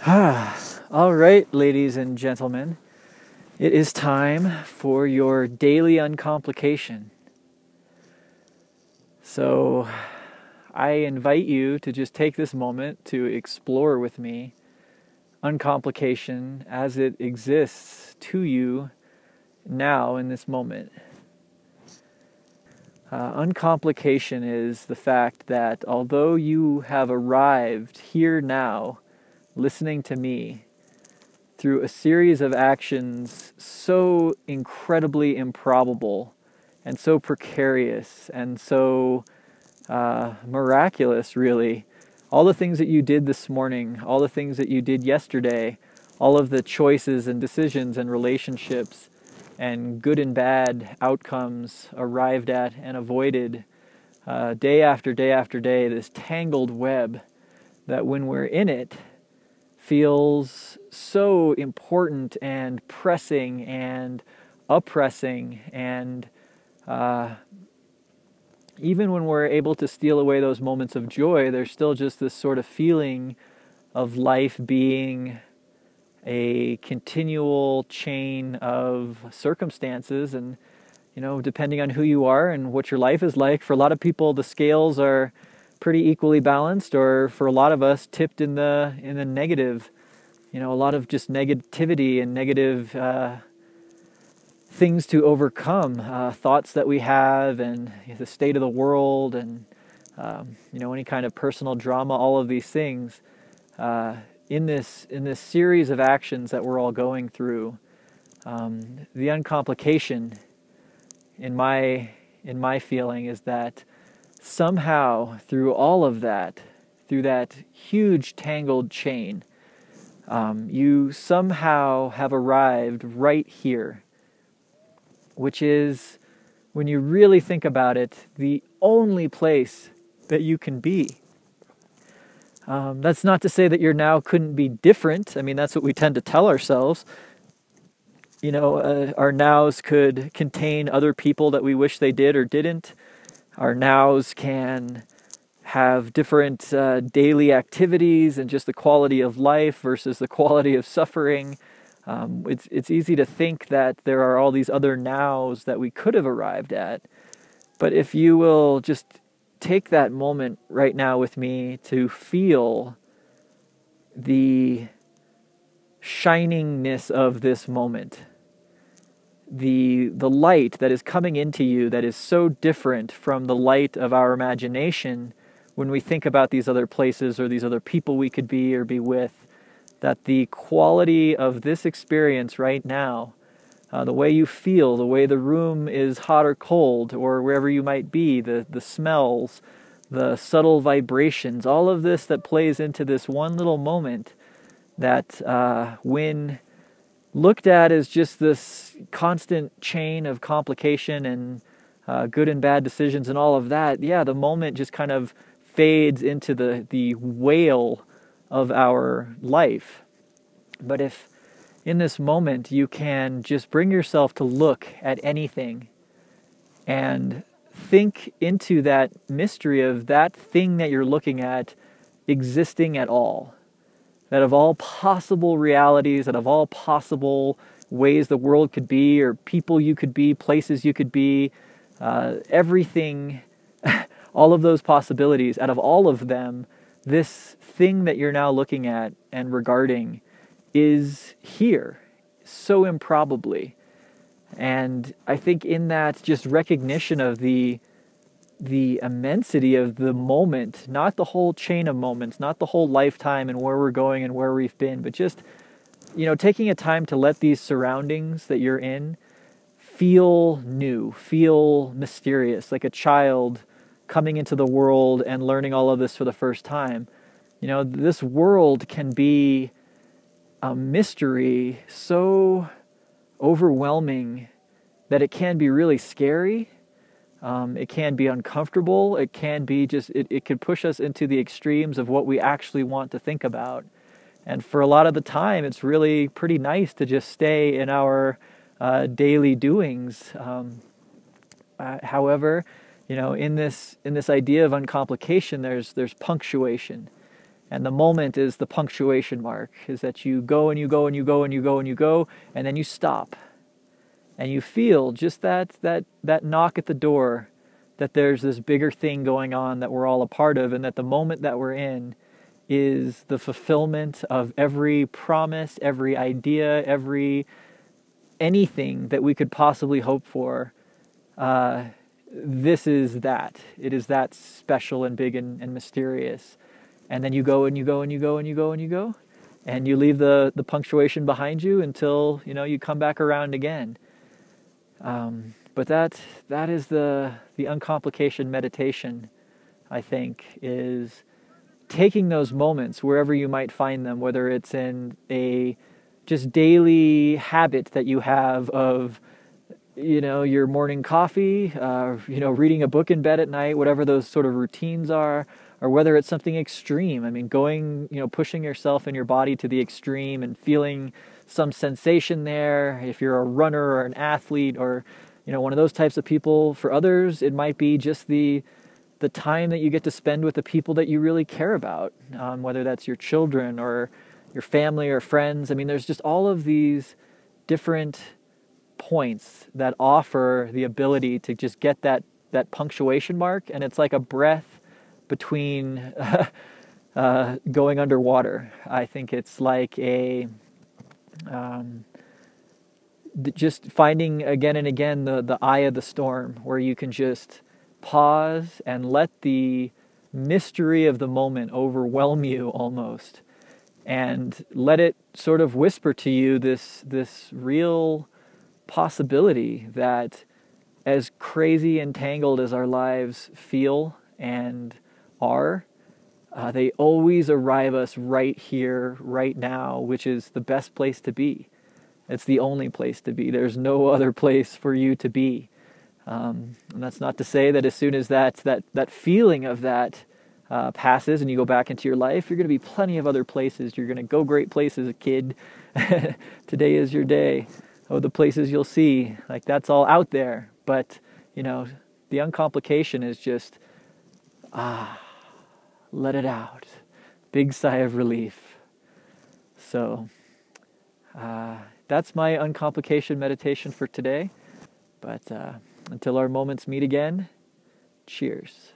All right, ladies and gentlemen, it is time for your daily uncomplication. So, I invite you to just take this moment to explore with me uncomplication as it exists to you now in this moment. Uh, uncomplication is the fact that although you have arrived here now, listening to me through a series of actions so incredibly improbable and so precarious and so uh, miraculous, really. All the things that you did this morning, all the things that you did yesterday, all of the choices and decisions and relationships and good and bad outcomes arrived at and avoided uh, day after day after day, this tangled web that when we're in it, feels so important and pressing and oppressing and uh, even when we're able to steal away those moments of joy there's still just this sort of feeling of life being a continual chain of circumstances. And you know depending on who you are and what your life is like for a lot of people the scales are pretty equally balanced, or for a lot of us, tipped in the in the negative. You know, a lot of just negativity and negative uh, things to overcome, uh, thoughts that we have, and the state of the world, and um, you know, any kind of personal drama. All of these things uh, in this in this series of actions that we're all going through. Um, the uncomplication in my in my feeling is that somehow through all of that, through that huge tangled chain, um, you somehow have arrived right here, which is, when you really think about it, the only place that you can be. Um, that's not to say that your now couldn't be different. I mean, that's what we tend to tell ourselves. You know, uh, our nows could contain other people that we wish they did or didn't. Our nows can have different uh, daily activities and just the quality of life versus the quality of suffering. Um, it's it's easy to think that there are all these other nows that we could have arrived at, but if you will just take that moment right now with me to feel the shiningness of this moment the the light that is coming into you that is so different from the light of our imagination when we think about these other places or these other people we could be or be with that the quality of this experience right now uh, the way you feel the way the room is hot or cold or wherever you might be the the smells the subtle vibrations all of this that plays into this one little moment that uh, when looked at as just this constant chain of complication and uh, good and bad decisions and all of that, yeah, the moment just kind of fades into the, the wail of our life. But if in this moment you can just bring yourself to look at anything and think into that mystery of that thing that you're looking at existing at all that of all possible realities, that of all possible ways the world could be, or people you could be, places you could be, uh, everything, all of those possibilities, out of all of them, this thing that you're now looking at and regarding is here so improbably. And I think in that just recognition of the the immensity of the moment, not the whole chain of moments, not the whole lifetime and where we're going and where we've been, but just, you know, taking a time to let these surroundings that you're in feel new, feel mysterious, like a child coming into the world and learning all of this for the first time. You know, this world can be a mystery so overwhelming that it can be really scary um, it can be uncomfortable. It can be just, it, it could push us into the extremes of what we actually want to think about. And for a lot of the time, it's really pretty nice to just stay in our uh, daily doings. Um, uh, however, you know, in this in this idea of uncomplication, there's there's punctuation, And the moment is the punctuation mark, is that you go and you go and you go and you go and you go, and then you stop. And you feel just that, that, that knock at the door that there's this bigger thing going on that we're all a part of, and that the moment that we're in is the fulfillment of every promise, every idea, every anything that we could possibly hope for. Uh, this is that. It is that special and big and, and mysterious. And then you go and you go and you go and you go and you go, and you leave the, the punctuation behind you until you know you come back around again. Um, but that that is the the uncomplication meditation. I think is taking those moments wherever you might find them, whether it's in a just daily habit that you have of you know your morning coffee, uh, you know reading a book in bed at night, whatever those sort of routines are, or whether it's something extreme. I mean, going you know pushing yourself and your body to the extreme and feeling some sensation there. If you're a runner or an athlete or you know one of those types of people, for others it might be just the the time that you get to spend with the people that you really care about, um, whether that's your children or your family or friends. I mean, there's just all of these different points that offer the ability to just get that that punctuation mark, and it's like a breath between uh, going underwater. I think it's like a um, just finding again and again the the eye of the storm, where you can just pause and let the mystery of the moment overwhelm you almost and let it sort of whisper to you this this real possibility that as crazy and tangled as our lives feel and are uh, they always arrive us right here right now which is the best place to be it's the only place to be there's no other place for you to be um, and that's not to say that as soon as that that that feeling of that uh, passes and you go back into your life, you're going to be plenty of other places. You're going to go great places, a kid. Today is your day. Oh, the places you'll see, like that's all out there. But you know, the uncomplication is just ah, let it out. Big sigh of relief. So uh, that's my uncomplication meditation for today. But uh, until our moments meet again, cheers.